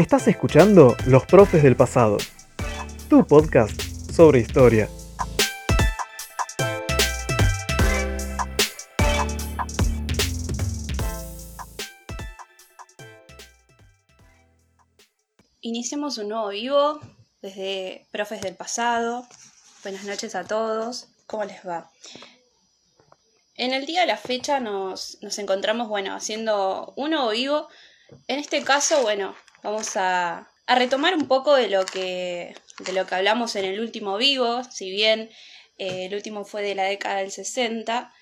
Estás escuchando Los Profes del Pasado, tu podcast sobre historia. Iniciamos un nuevo vivo desde Profes del Pasado. Buenas noches a todos. ¿Cómo les va? En el día de la fecha nos, nos encontramos, bueno, haciendo un nuevo vivo. En este caso, bueno, vamos a, retomar un poco de lo, que, de lo que hablamos en el último vivo, si bien eh, el último fue de la década del 60,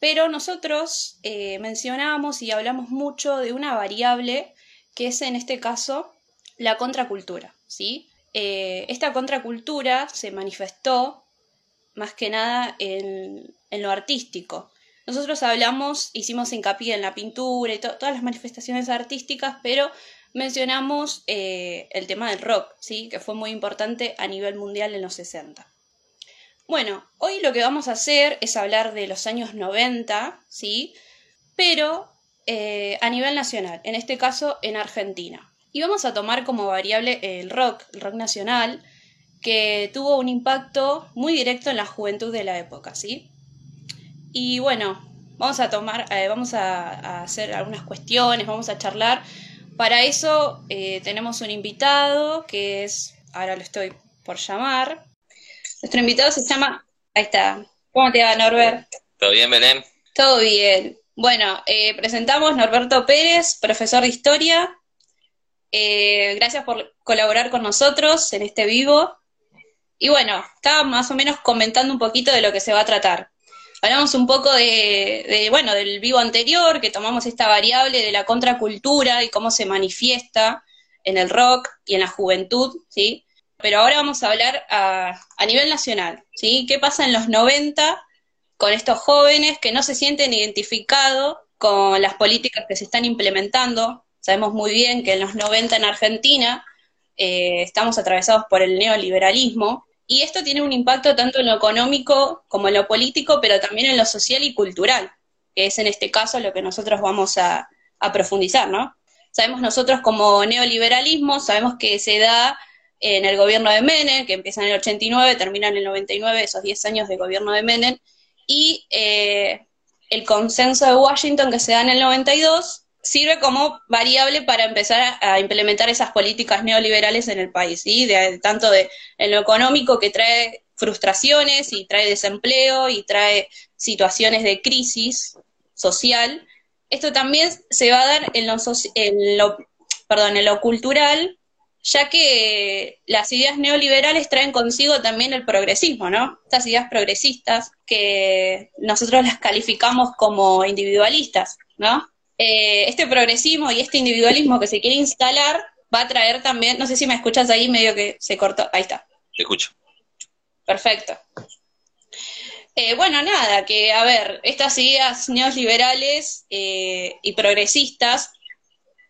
pero nosotros eh, mencionamos y hablamos mucho de una variable que es en este caso la contracultura, ¿sí? Eh, esta contracultura se manifestó más que nada en, en, lo artístico. Nosotros hablamos, hicimos hincapié en la pintura y todas las manifestaciones artísticas, pero mencionamos eh, el tema del rock, ¿sí? que fue muy importante a nivel mundial en los 60. Bueno, hoy lo que vamos a hacer es hablar de los años 90, ¿sí? pero eh, a nivel nacional, en este caso en Argentina. Y vamos a tomar como variable el rock, el rock nacional, que tuvo un impacto muy directo en la juventud de la época, ¿sí? Y bueno, vamos a tomar, eh, vamos a, a hacer algunas cuestiones, vamos a charlar para eso eh, tenemos un invitado que es, ahora lo estoy por llamar. Nuestro invitado se llama, ahí está. ¿Cómo te va, Norbert? ¿Todo bien, Belén? Todo bien. Bueno, eh, presentamos Norberto Pérez, profesor de historia. Eh, gracias por colaborar con nosotros en este vivo. Y bueno, estaba más o menos comentando un poquito de lo que se va a tratar. Hablamos un poco de, bueno, del vivo anterior, que tomamos esta variable de la contracultura y cómo se manifiesta en el rock y en la juventud, ¿sí? Pero ahora vamos a hablar a, a nivel nacional, ¿sí? ¿Qué pasa en los 90 con estos jóvenes que no se sienten identificados con las políticas que se están implementando? Sabemos muy bien que en los 90 en Argentina eh, estamos atravesados por el neoliberalismo, y esto tiene un impacto tanto en lo económico como en lo político, pero también en lo social y cultural, que es en este caso lo que nosotros vamos a, profundizar, ¿no? Sabemos nosotros como neoliberalismo, sabemos que se da en el gobierno de Menem, que empieza en el 89, termina en el 99, esos 10 años de gobierno de Menem, y eh, el consenso de Washington que se da en el 92, sirve como variable para empezar a, implementar esas políticas neoliberales en el país, ¿sí? de, tanto de, en lo económico que trae frustraciones y trae desempleo y trae situaciones de crisis social. Esto también se va a dar en lo, en lo, en lo cultural, ya que las ideas neoliberales traen consigo también el progresismo, ¿no? Estas ideas progresistas que nosotros las calificamos como individualistas, ¿no? Eh, este progresismo y este individualismo que se quiere instalar va a traer también, no sé si me escuchas ahí, medio que se cortó, ahí está. Te escucho. Perfecto. Eh, bueno, nada, que a ver, estas ideas neoliberales eh, y progresistas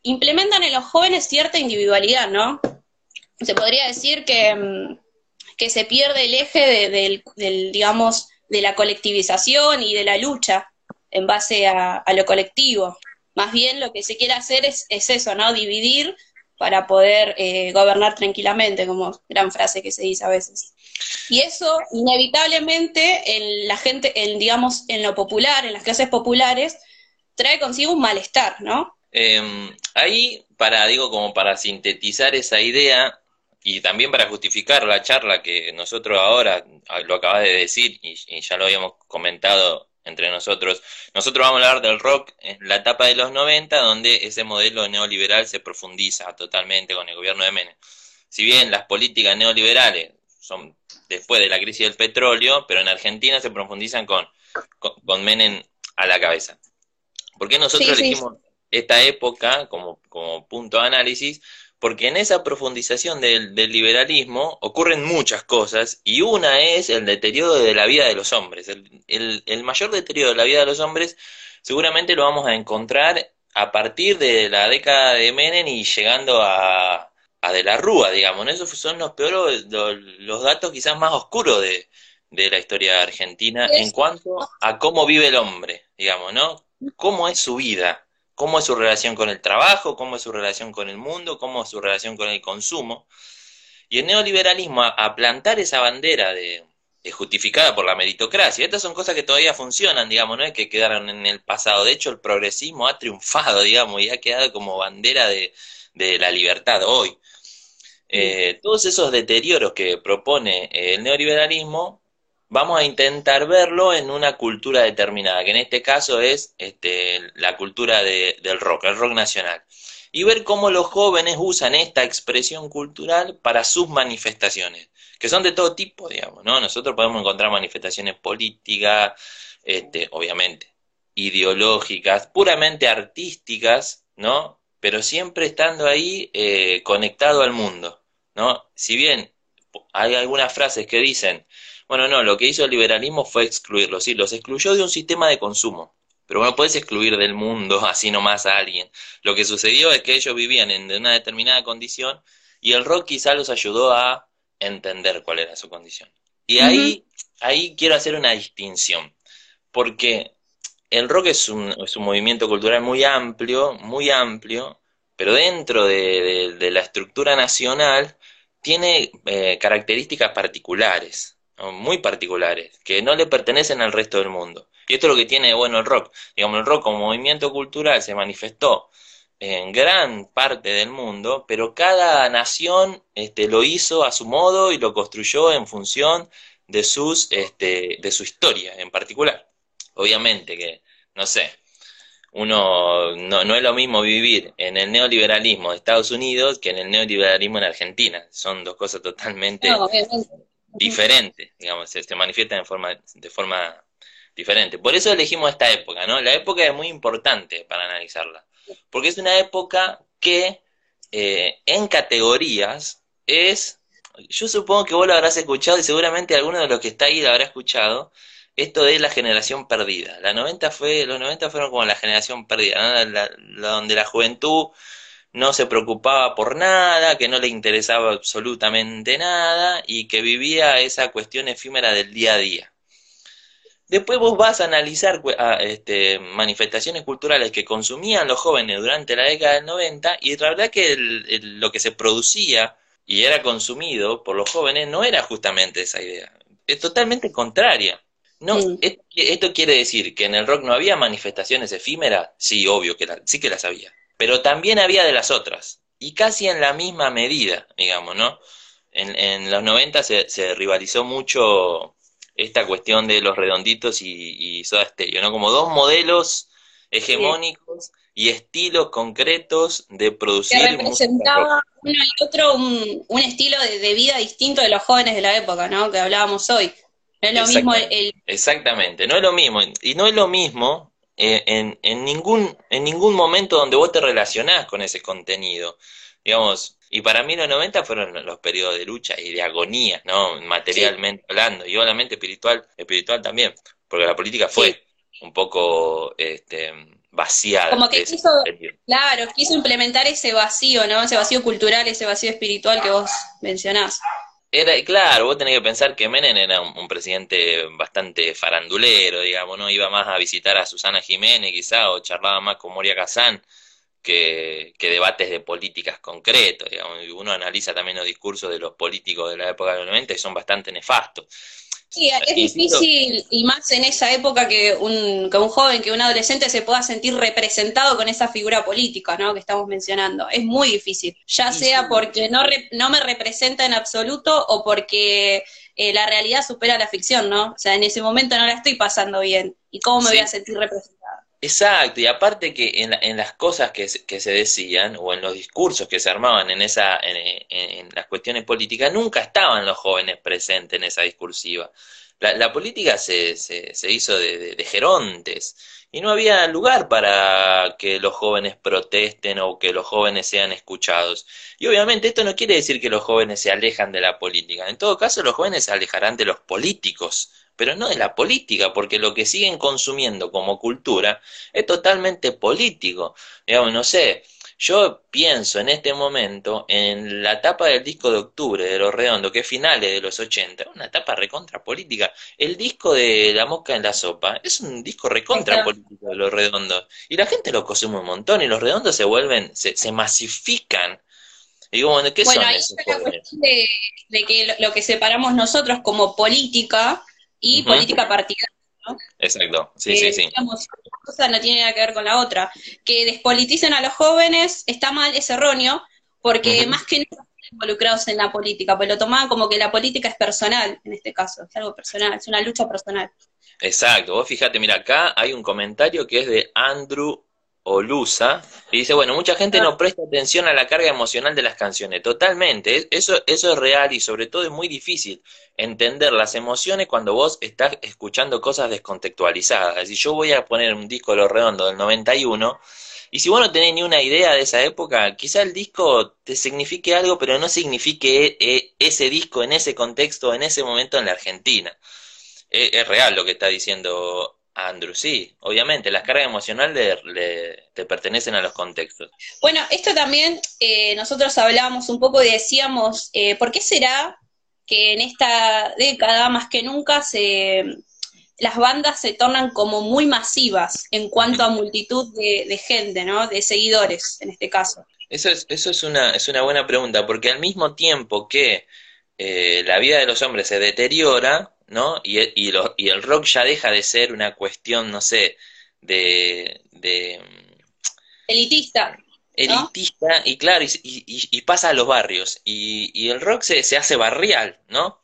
implementan en los jóvenes cierta individualidad, ¿no? Se podría decir que, mm, que se pierde el eje del, digamos, de la colectivización y de la lucha en base a lo colectivo. Más bien lo que se quiere hacer es, eso, ¿no? Dividir para poder eh, gobernar tranquilamente, como gran frase que se dice a veces. Y eso, inevitablemente, en la gente, en, digamos, en lo popular, en las clases populares, trae consigo un malestar, ¿no? Em, ahí, para, digo, como para sintetizar esa idea, y también para justificar la charla que nosotros ahora, ah, lo acabas de decir, y ya lo habíamos comentado entre nosotros. Nosotros vamos a hablar del rock en la etapa de los 90, donde ese modelo neoliberal se profundiza totalmente con el gobierno de Menem. Si bien las políticas neoliberales son después de la crisis del petróleo, pero en Argentina se profundizan con, con, Menem a la cabeza. ¿Por qué nosotros elegimos esta época como, como punto de análisis? Porque en esa profundización del, liberalismo ocurren muchas cosas y una es el deterioro de la vida de los hombres. El, mayor deterioro de la vida de los hombres seguramente lo vamos a encontrar a partir de la década de Menem y llegando a, de la Rúa, digamos. Esos son los peores, los, datos quizás más oscuros de, de la historia argentina en cuanto a cómo vive el hombre, digamos, ¿no? ¿Cómo es su vida? Cómo es su relación con el trabajo, cómo es su relación con el mundo, cómo es su relación con el consumo. Y el neoliberalismo, a, plantar esa bandera de, justificada por la meritocracia, estas son cosas que todavía funcionan, digamos, no es que quedaron en el pasado. De hecho, el progresismo ha triunfado, digamos, y ha quedado como bandera de, la libertad hoy. Eh, todos esos deterioros que propone el neoliberalismo vamos a intentar verlo en una cultura determinada, que en este caso es este, la cultura del rock, el rock nacional. Y ver cómo los jóvenes usan esta expresión cultural para sus manifestaciones, que son de todo tipo, digamos, ¿no? Nosotros podemos encontrar manifestaciones políticas, este, obviamente, ideológicas, puramente artísticas, ¿no? Pero siempre estando ahí eh, conectado al mundo, ¿no? Si bien hay algunas frases que dicen, bueno, no, lo que hizo el liberalismo fue excluirlos, sí, los excluyó de un sistema de consumo. Pero no puedes excluir del mundo así nomás a alguien. Lo que sucedió es que ellos vivían en una determinada condición y el rock quizá los ayudó a entender cuál era su condición. Y ahí, ahí quiero hacer una distinción, porque el rock es un, es un movimiento cultural muy amplio, muy amplio, pero dentro de, la estructura nacional tiene eh, características particulares muy particulares, que no le pertenecen al resto del mundo. Y esto es lo que tiene bueno el rock. Digamos, el rock como movimiento cultural se manifestó en gran parte del mundo, pero cada nación este, lo hizo a su modo y lo construyó en función de, sus, este, de su historia en particular. Obviamente que, no sé, uno no, no, es lo mismo vivir en el neoliberalismo de Estados Unidos que en el neoliberalismo en Argentina. Son dos cosas totalmente diferente, digamos, se, se manifiesta de forma, de forma diferente. Por eso elegimos esta época, ¿no? La época es muy importante para analizarla, porque es una época que eh, en categorías es, yo supongo que vos lo habrás escuchado y seguramente alguno de los que está ahí lo habrá escuchado, esto de la generación perdida. La 90 fue, los 90 fueron como la generación perdida, ¿no? donde la juventud no se preocupaba por nada, que no le interesaba absolutamente nada y que vivía esa cuestión efímera del día a día. Después vos vas a analizar este, manifestaciones culturales que consumían los jóvenes durante la década del 90 y la verdad que lo que se producía y era consumido por los jóvenes no era justamente esa idea, es totalmente contraria. No, esto quiere decir que en el rock no había manifestaciones efímeras, sí, obvio que sí que las había pero también había de las otras, y casi en la misma medida, digamos, ¿no? En, en los 90 se, se, rivalizó mucho esta cuestión de los redonditos y, y Soda Stereo, ¿no? Como dos modelos hegemónicos y estilos concretos de producir. Que representaba uno y otro un, un estilo de, de, vida distinto de los jóvenes de la época, ¿no? Que hablábamos hoy. No es lo mismo el... Exactamente, no es lo mismo. Y no es lo mismo eh, en, en, ningún, en ningún momento donde vos te relacionás con ese contenido. Digamos, y para mí los 90 fueron los periodos de lucha y de agonía, ¿no? Materialmente hablando, y obviamente espiritual, espiritual también, porque la política fue un poco este, vaciada. Como que quiso, claro, quiso implementar ese vacío, ¿no? Ese vacío cultural, ese vacío espiritual que vos mencionás. Era, claro, vos tenés que pensar que Menem era un, presidente bastante farandulero, digamos, ¿no? Iba más a visitar a Susana Jiménez quizá, o charlaba más con Moria Kazán que, debates de políticas concretos, digamos. Y uno analiza también los discursos de los políticos de la época de los 90 y son bastante nefastos. Sí, es difícil, y más en esa época que un, que un joven, que un adolescente se pueda sentir representado con esa figura política, ¿no? Que estamos mencionando. Es muy difícil, ya sea porque no, no me representa en absoluto o porque eh, la realidad supera la ficción, ¿no? O sea, en ese momento no la estoy pasando bien. ¿Y cómo me voy a sentir representada? Exacto, y aparte que en, en las cosas que, que, se decían o en los discursos que se armaban en, esa, en, las cuestiones políticas, nunca estaban los jóvenes presentes en esa discursiva. La, la política se, se, hizo de, de, gerontes y no había lugar para que los jóvenes protesten o que los jóvenes sean escuchados. Y obviamente esto no quiere decir que los jóvenes se alejan de la política. En todo caso, los jóvenes se alejarán de los políticos pero no de la política, porque lo que siguen consumiendo como cultura es totalmente político. Digamos, no sé, yo pienso en este momento en la etapa del disco de octubre de Los Redondos, que es finales de los 80, una etapa recontra política. El disco de La Mosca en la Sopa es un disco recontra político de Los Redondos. Y la gente lo consume un montón y Los Redondos se vuelven, se, se masifican. Y digo, bueno, ¿qué son esos de, de, que lo, que separamos nosotros como política y política partidaria Exacto, sí, sí, sí. una cosa no tiene nada que ver con la otra. Que despoliticen a los jóvenes está mal, es erróneo, porque más que no involucrados en la política, pues lo tomaban como que la política es personal, en este caso, es algo personal, es una lucha personal. Exacto, vos fíjate, mira, acá hay un comentario que es de Andrew Olusa, y dice, bueno, mucha gente no presta atención a la carga emocional de las canciones, totalmente, eso, eso es real y sobre todo es muy difícil entender las emociones cuando vos estás escuchando cosas descontextualizadas. Si yo voy a poner un disco de Lo Redondo del 91, y si vos no tenés ni una idea de esa época, quizá el disco te signifique algo, pero no signifique eh, ese disco en ese contexto, en ese momento en la Argentina. Es, real lo que está diciendo Andrew, sí, obviamente, las cargas emocionales le, te pertenecen a los contextos. Bueno, esto también eh, nosotros hablábamos un poco y decíamos, eh, ¿por qué será que en esta década más que nunca se, las bandas se tornan como muy masivas en cuanto a multitud de, gente, ¿no? De seguidores, en este caso. Eso es, eso es una, es una buena pregunta, porque al mismo tiempo que eh, la vida de los hombres se deteriora, ¿no? Y, y, y, el rock ya deja de ser una cuestión, no sé, de... de elitista. Elitista, y claro, y, y, pasa a los barrios, y, el rock se, se hace barrial, ¿no?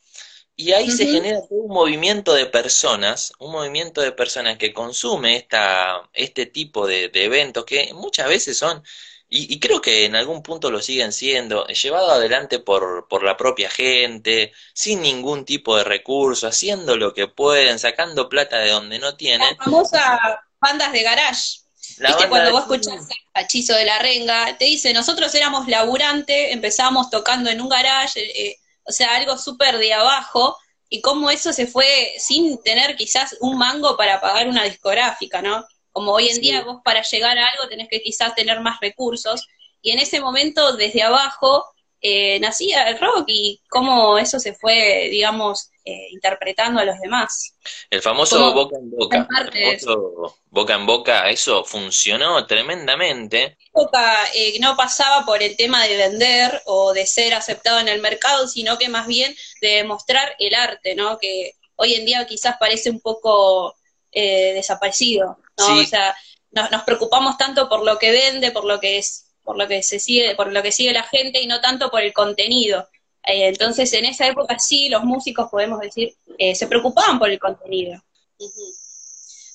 Y ahí se genera un movimiento de personas, un movimiento de personas que consume esta, este tipo de, de eventos que muchas veces son y, creo que en algún punto lo siguen siendo, llevado adelante por, por la propia gente, sin ningún tipo de recurso, haciendo lo que pueden, sacando plata de donde no tienen. Las famosas bandas de garage. ¿Viste? Cuando vos escuchás a Chizo de la Renga, te dice, nosotros éramos laburantes, empezamos tocando en un garage, eh, eh, o sea, algo súper de abajo, y cómo eso se fue sin tener quizás un mango para pagar una discográfica, ¿no? Como hoy en día vos para llegar a algo tenés que quizás tener más recursos. Y en ese momento, desde abajo, eh, nacía el rock y cómo eso se fue, digamos, eh, interpretando a los demás. El famoso boca en boca. El famoso boca en boca, eso funcionó tremendamente. Boca eh, no pasaba por el tema de vender o de ser aceptado en el mercado, sino que más bien de mostrar el arte, ¿no? Que hoy en día quizás parece un poco eh, desaparecido. ¿No? O sea, nos, preocupamos tanto por lo que vende, por lo que es, por lo que se sigue, por lo que sigue la gente y no tanto por el contenido. Eh, entonces, en esa época sí, los músicos, podemos decir, eh, se preocupaban por el contenido.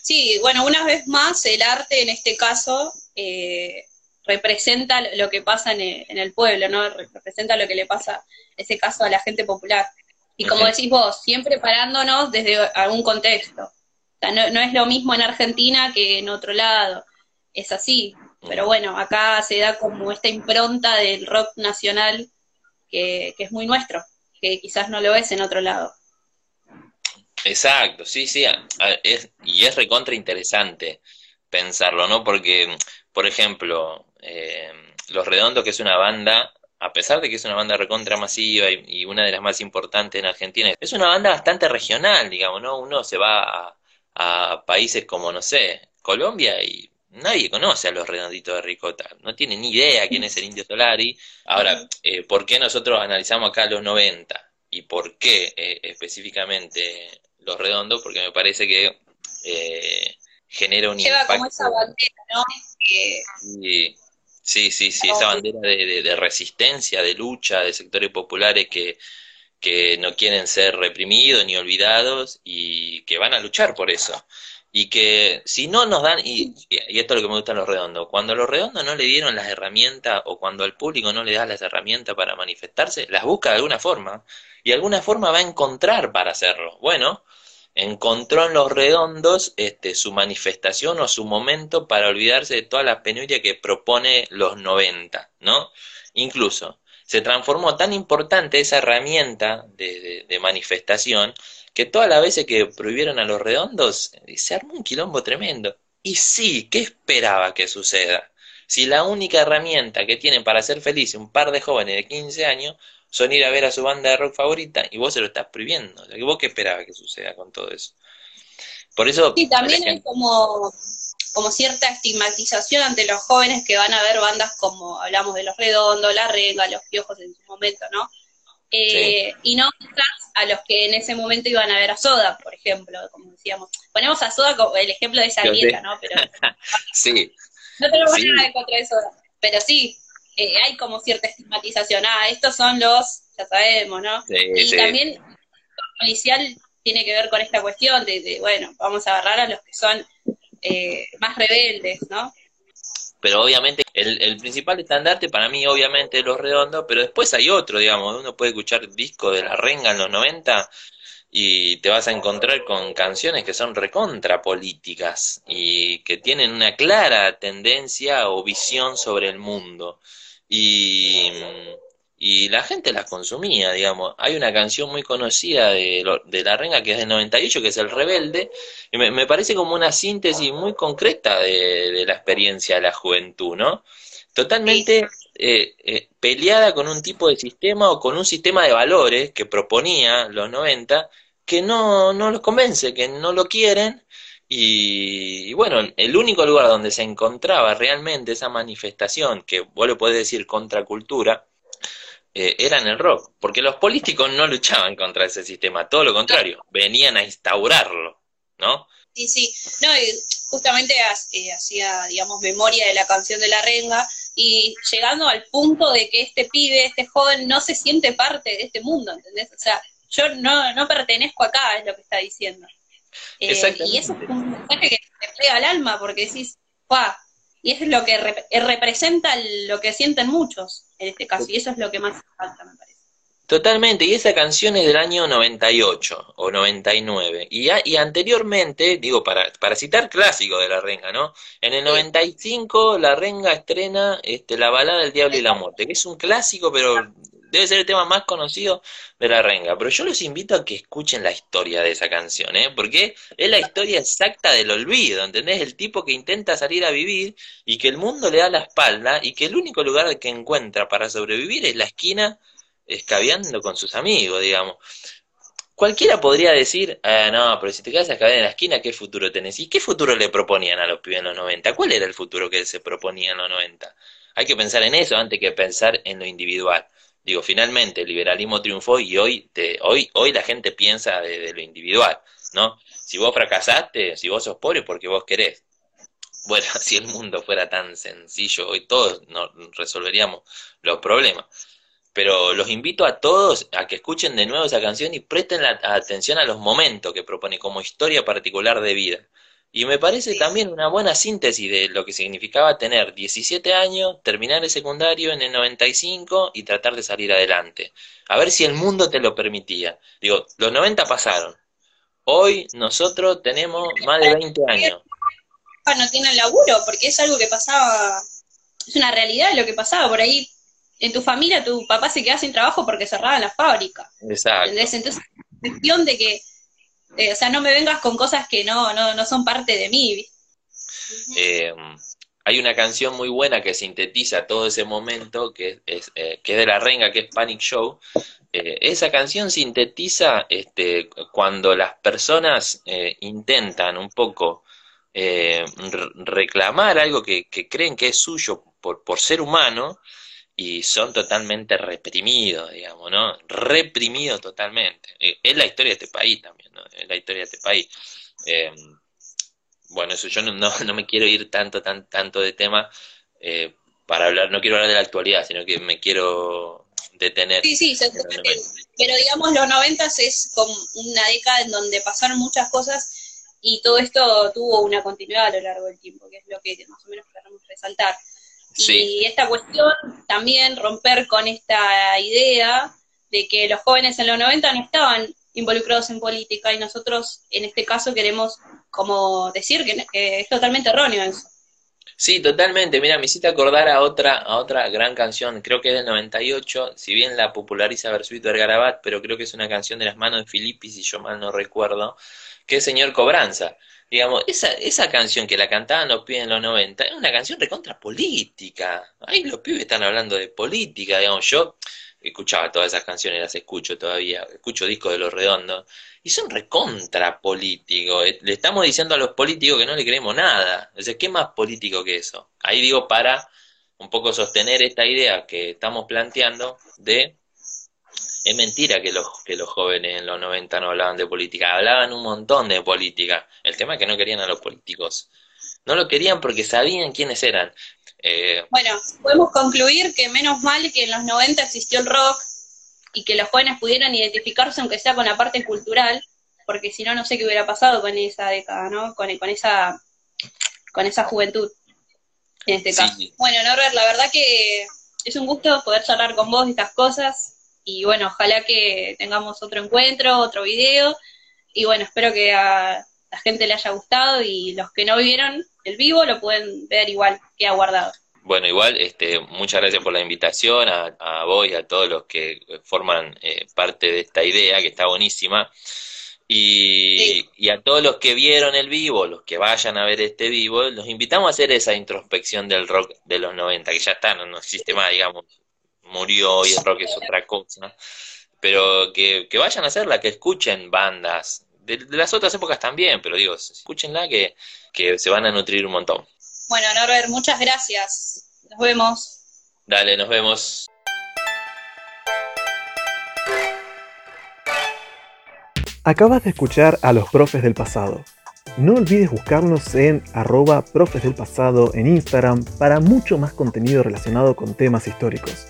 Sí, bueno, una vez más, el arte en este caso eh, representa lo que pasa en el, pueblo, ¿no? Representa lo que le pasa, en ese caso, a la gente popular. Y como decís vos, siempre parándonos desde algún contexto no, es lo mismo en Argentina que en otro lado, es así. Pero bueno, acá se da como esta impronta del rock nacional que, es muy nuestro, que quizás no lo es en otro lado. Exacto, sí, sí, y es recontra interesante pensarlo, ¿no? Porque, por ejemplo, eh, Los Redondos, que es una banda, a pesar de que es una banda recontra masiva y, y, una de las más importantes en Argentina, es una banda bastante regional, digamos, ¿no? Uno se va a, a países como, no sé, Colombia y nadie conoce a los redonditos de ricota, no tiene ni idea quién es el indio Solari. Ahora, eh, ¿por qué nosotros analizamos acá los 90 y por qué eh, específicamente los redondos? Porque me parece que eh, genera un Lleva impacto. como esa bandera, ¿no? Sí, sí, sí, esa bandera de, resistencia, de lucha de sectores populares que, que no quieren ser reprimidos ni olvidados y que van a luchar por eso. Y que si no nos dan, y, esto es lo que me gusta los redondos, cuando los redondos no le dieron las herramientas o cuando al público no le da las herramientas para manifestarse, las busca de alguna forma y de alguna forma va a encontrar para hacerlo. Bueno, encontró en los redondos este, su manifestación o su momento para olvidarse de todas las penurias que propone los 90, ¿no? Incluso se transformó tan importante esa herramienta de, manifestación que todas las veces que prohibieron a los redondos se armó un quilombo tremendo. Y sí, ¿qué esperaba que suceda? Si la única herramienta que tienen para ser felices un par de jóvenes de 15 años son ir a ver a su banda de rock favorita y vos se lo estás prohibiendo. ¿Vos qué esperabas que suceda con todo eso? Por eso... Sí, también hay como, como cierta estigmatización ante los jóvenes que van a ver bandas como hablamos de Los Redondos, La Renga, Los Piojos en su momento, ¿no? Eh, y no a los que en ese momento iban a ver a Soda, por ejemplo, como decíamos. Ponemos a Soda como el ejemplo de esa vieja, ¿no? Pero, sí. No tenemos nada en contra de Soda, pero sí, eh, hay como cierta estigmatización. Ah, estos son los, ya sabemos, ¿no? y también el policial tiene que ver con esta cuestión de, bueno, vamos a agarrar a los que son eh, más rebeldes, ¿no? pero obviamente el, el, principal estandarte para mí obviamente es Los Redondos, pero después hay otro, digamos, uno puede escuchar disco de La Renga en los 90 y te vas a encontrar con canciones que son recontra políticas y que tienen una clara tendencia o visión sobre el mundo. Y y la gente las consumía, digamos. Hay una canción muy conocida de, de La Renga que es del 98, que es El Rebelde, y me, parece como una síntesis muy concreta de, la experiencia de la juventud, ¿no? Totalmente eh, eh, peleada con un tipo de sistema o con un sistema de valores que proponía los 90 que no, no los convence, que no lo quieren. Y, y, bueno, el único lugar donde se encontraba realmente esa manifestación, que vos lo podés decir contracultura, eh, era en el rock, porque los políticos no luchaban contra ese sistema, todo lo contrario, venían a instaurarlo, ¿no? Sí, sí, no, y justamente eh, hacía, digamos, memoria de la canción de la renga y llegando al punto de que este pibe, este joven, no se siente parte de este mundo, ¿entendés? O sea, yo no, no pertenezco acá, es lo que está diciendo. Eh, y eso es un mensaje que te pega al alma, porque decís, ¡guau! Y es lo que eh, representa lo que sienten muchos en este caso, y eso es lo que más falta, me parece. Totalmente, y esa canción es del año 98 o 99, y, y anteriormente, digo, para, para citar clásico de La Renga, ¿no? En el 95 La Renga estrena este, La balada del diablo y la muerte, que es un clásico, pero debe ser el tema más conocido de la renga. Pero yo los invito a que escuchen la historia de esa canción, ¿eh? Porque es la historia exacta del olvido, ¿entendés? El tipo que intenta salir a vivir y que el mundo le da la espalda y que el único lugar que encuentra para sobrevivir es la esquina escabeando con sus amigos, digamos. Cualquiera podría decir, ah, no, pero si te quedas a en la esquina, ¿qué futuro tenés? ¿Y qué futuro le proponían a los pibes en los 90? ¿Cuál era el futuro que se proponía en los 90? Hay que pensar en eso antes que pensar en lo individual. Digo, finalmente el liberalismo triunfó y hoy, te, hoy, hoy la gente piensa de, lo individual, ¿no? Si vos fracasaste, si vos sos pobre, porque vos querés. Bueno, si el mundo fuera tan sencillo, hoy todos resolveríamos los problemas. Pero los invito a todos a que escuchen de nuevo esa canción y presten la atención a los momentos que propone como historia particular de vida. Y me parece también una buena síntesis de lo que significaba tener 17 años, terminar el secundario en el 95 y tratar de salir adelante. A ver si el mundo te lo permitía. Digo, los 90 pasaron. Hoy nosotros tenemos más de 20 años. No tienen laburo, porque es algo que pasaba, es una realidad lo que pasaba por ahí. En tu familia, tu papá se quedaba sin trabajo porque cerraban la fábrica. Exacto. Entonces, cuestión de que eh, o sea, no me vengas con cosas que no, no, no son parte de mí. Eh, hay una canción muy buena que sintetiza todo ese momento, que es, eh, que de la renga, que es Panic Show. esa canción sintetiza este, cuando las personas intentan un poco reclamar algo que, que, creen que es suyo por, por ser humano, y son totalmente reprimidos, digamos, ¿no? Reprimidos totalmente. Eh, es la historia de este país también, ¿no? Es la historia de este país. Eh, bueno, eso yo no, no, me quiero ir tanto, tan, tanto de tema eh, para hablar, no quiero hablar de la actualidad, sino que me quiero detener. Sí, sí, pero digamos los noventas es como una década en donde pasaron muchas cosas y todo esto tuvo una continuidad a lo largo del tiempo, que es lo que más o menos queremos resaltar. Y esta cuestión también romper con esta idea de que los jóvenes en los 90 no estaban involucrados en política y nosotros en este caso queremos como decir que, es totalmente erróneo eso. Sí, totalmente. Mira, me hiciste acordar a otra, a otra gran canción, creo que es del 98, si bien la populariza Versuit Vergarabat, pero creo que es una canción de las manos de Filippi, si yo mal no recuerdo, que es Señor Cobranza. Digamos, esa, esa canción que la cantaban los pibes en los 90 es una canción recontra política. Ahí los pibes están hablando de política, digamos, yo escuchaba todas esas canciones, las escucho todavía, escucho discos de Los Redondos, y son recontra políticos. Eh, le estamos diciendo a los políticos que no le creemos nada. O sea, ¿qué más político que eso? Ahí digo para un poco sostener esta idea que estamos planteando de es mentira que los, que los jóvenes en los 90 no hablaban de política, hablaban un montón de política. El tema es que no querían a los políticos. No lo querían porque sabían quiénes eran. Eh, bueno, podemos concluir que menos mal que en los 90 existió el rock y que los jóvenes pudieran identificarse, aunque sea con la parte cultural, porque si no, no sé qué hubiera pasado con esa década, ¿no? Con, con, esa, con esa juventud, en este caso. Bueno, Norbert, la verdad que es un gusto poder charlar con vos de estas cosas y bueno, ojalá que tengamos otro encuentro, otro video y bueno, espero que a la gente le haya gustado y los que no vieron el vivo lo pueden ver igual que ha guardado. Bueno, igual, este, muchas gracias por la invitación a, a vos y a todos los que forman eh, parte de esta idea, que está buenísima. Y, y, a todos los que vieron el vivo, los que vayan a ver este vivo, los invitamos a hacer esa introspección del rock de los 90, que ya está, no, existe más, digamos, murió y el rock es otra cosa. Pero que, que vayan a hacerla, que escuchen bandas, de, las otras épocas también, pero digo, escúchenla que, que se van a nutrir un montón. Bueno, Norbert, muchas gracias. Nos vemos. Dale, nos vemos. Acabas de escuchar a los profes del pasado. No olvides buscarnos en arroba profes del pasado en Instagram para mucho más contenido relacionado con temas históricos.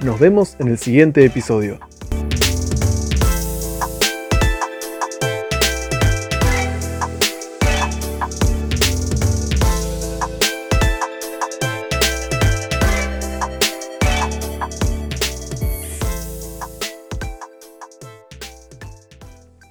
Nos vemos en el siguiente episodio.